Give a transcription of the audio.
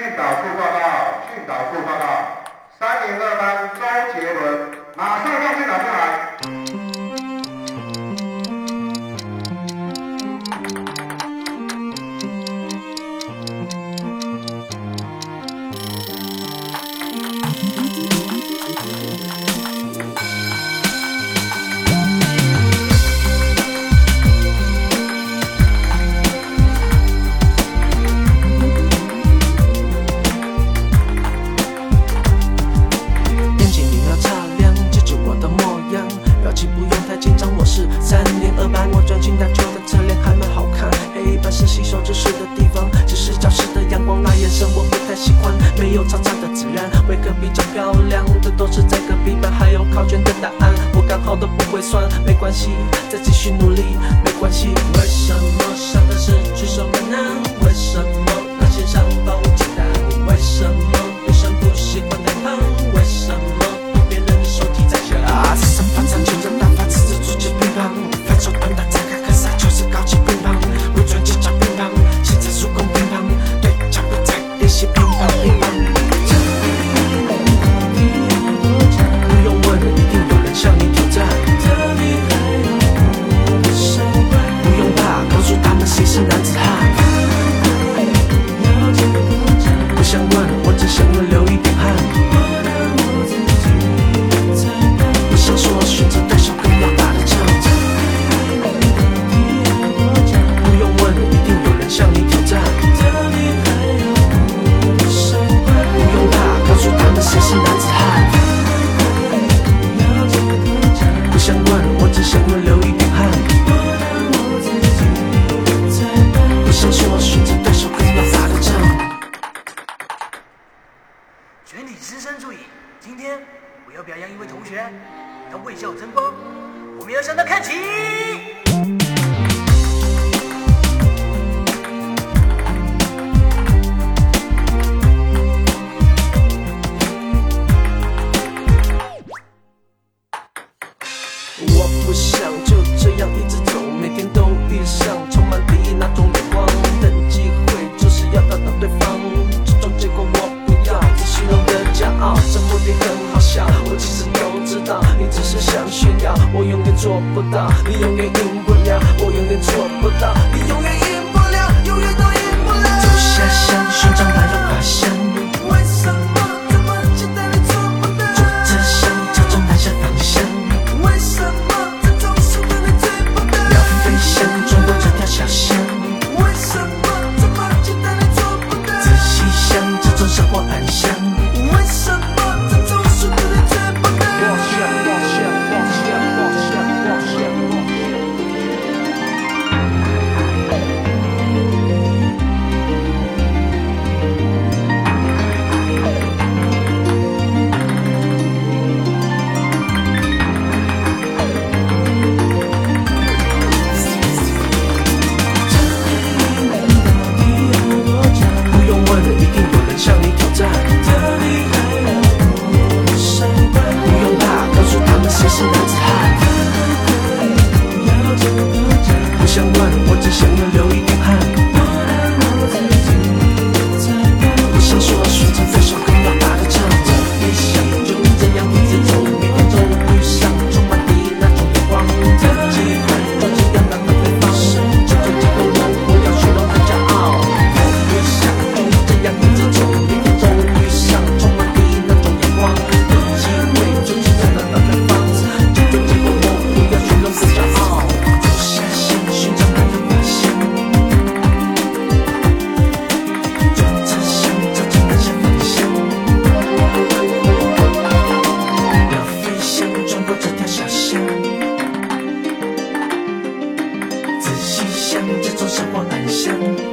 先打汇话。为何比较漂亮的都是在隔壁班还有考卷的答案我刚好都不会算没关系再继续努力没关系。为什为什么留？他微笑争光，我们要向他看齐。灯火阑珊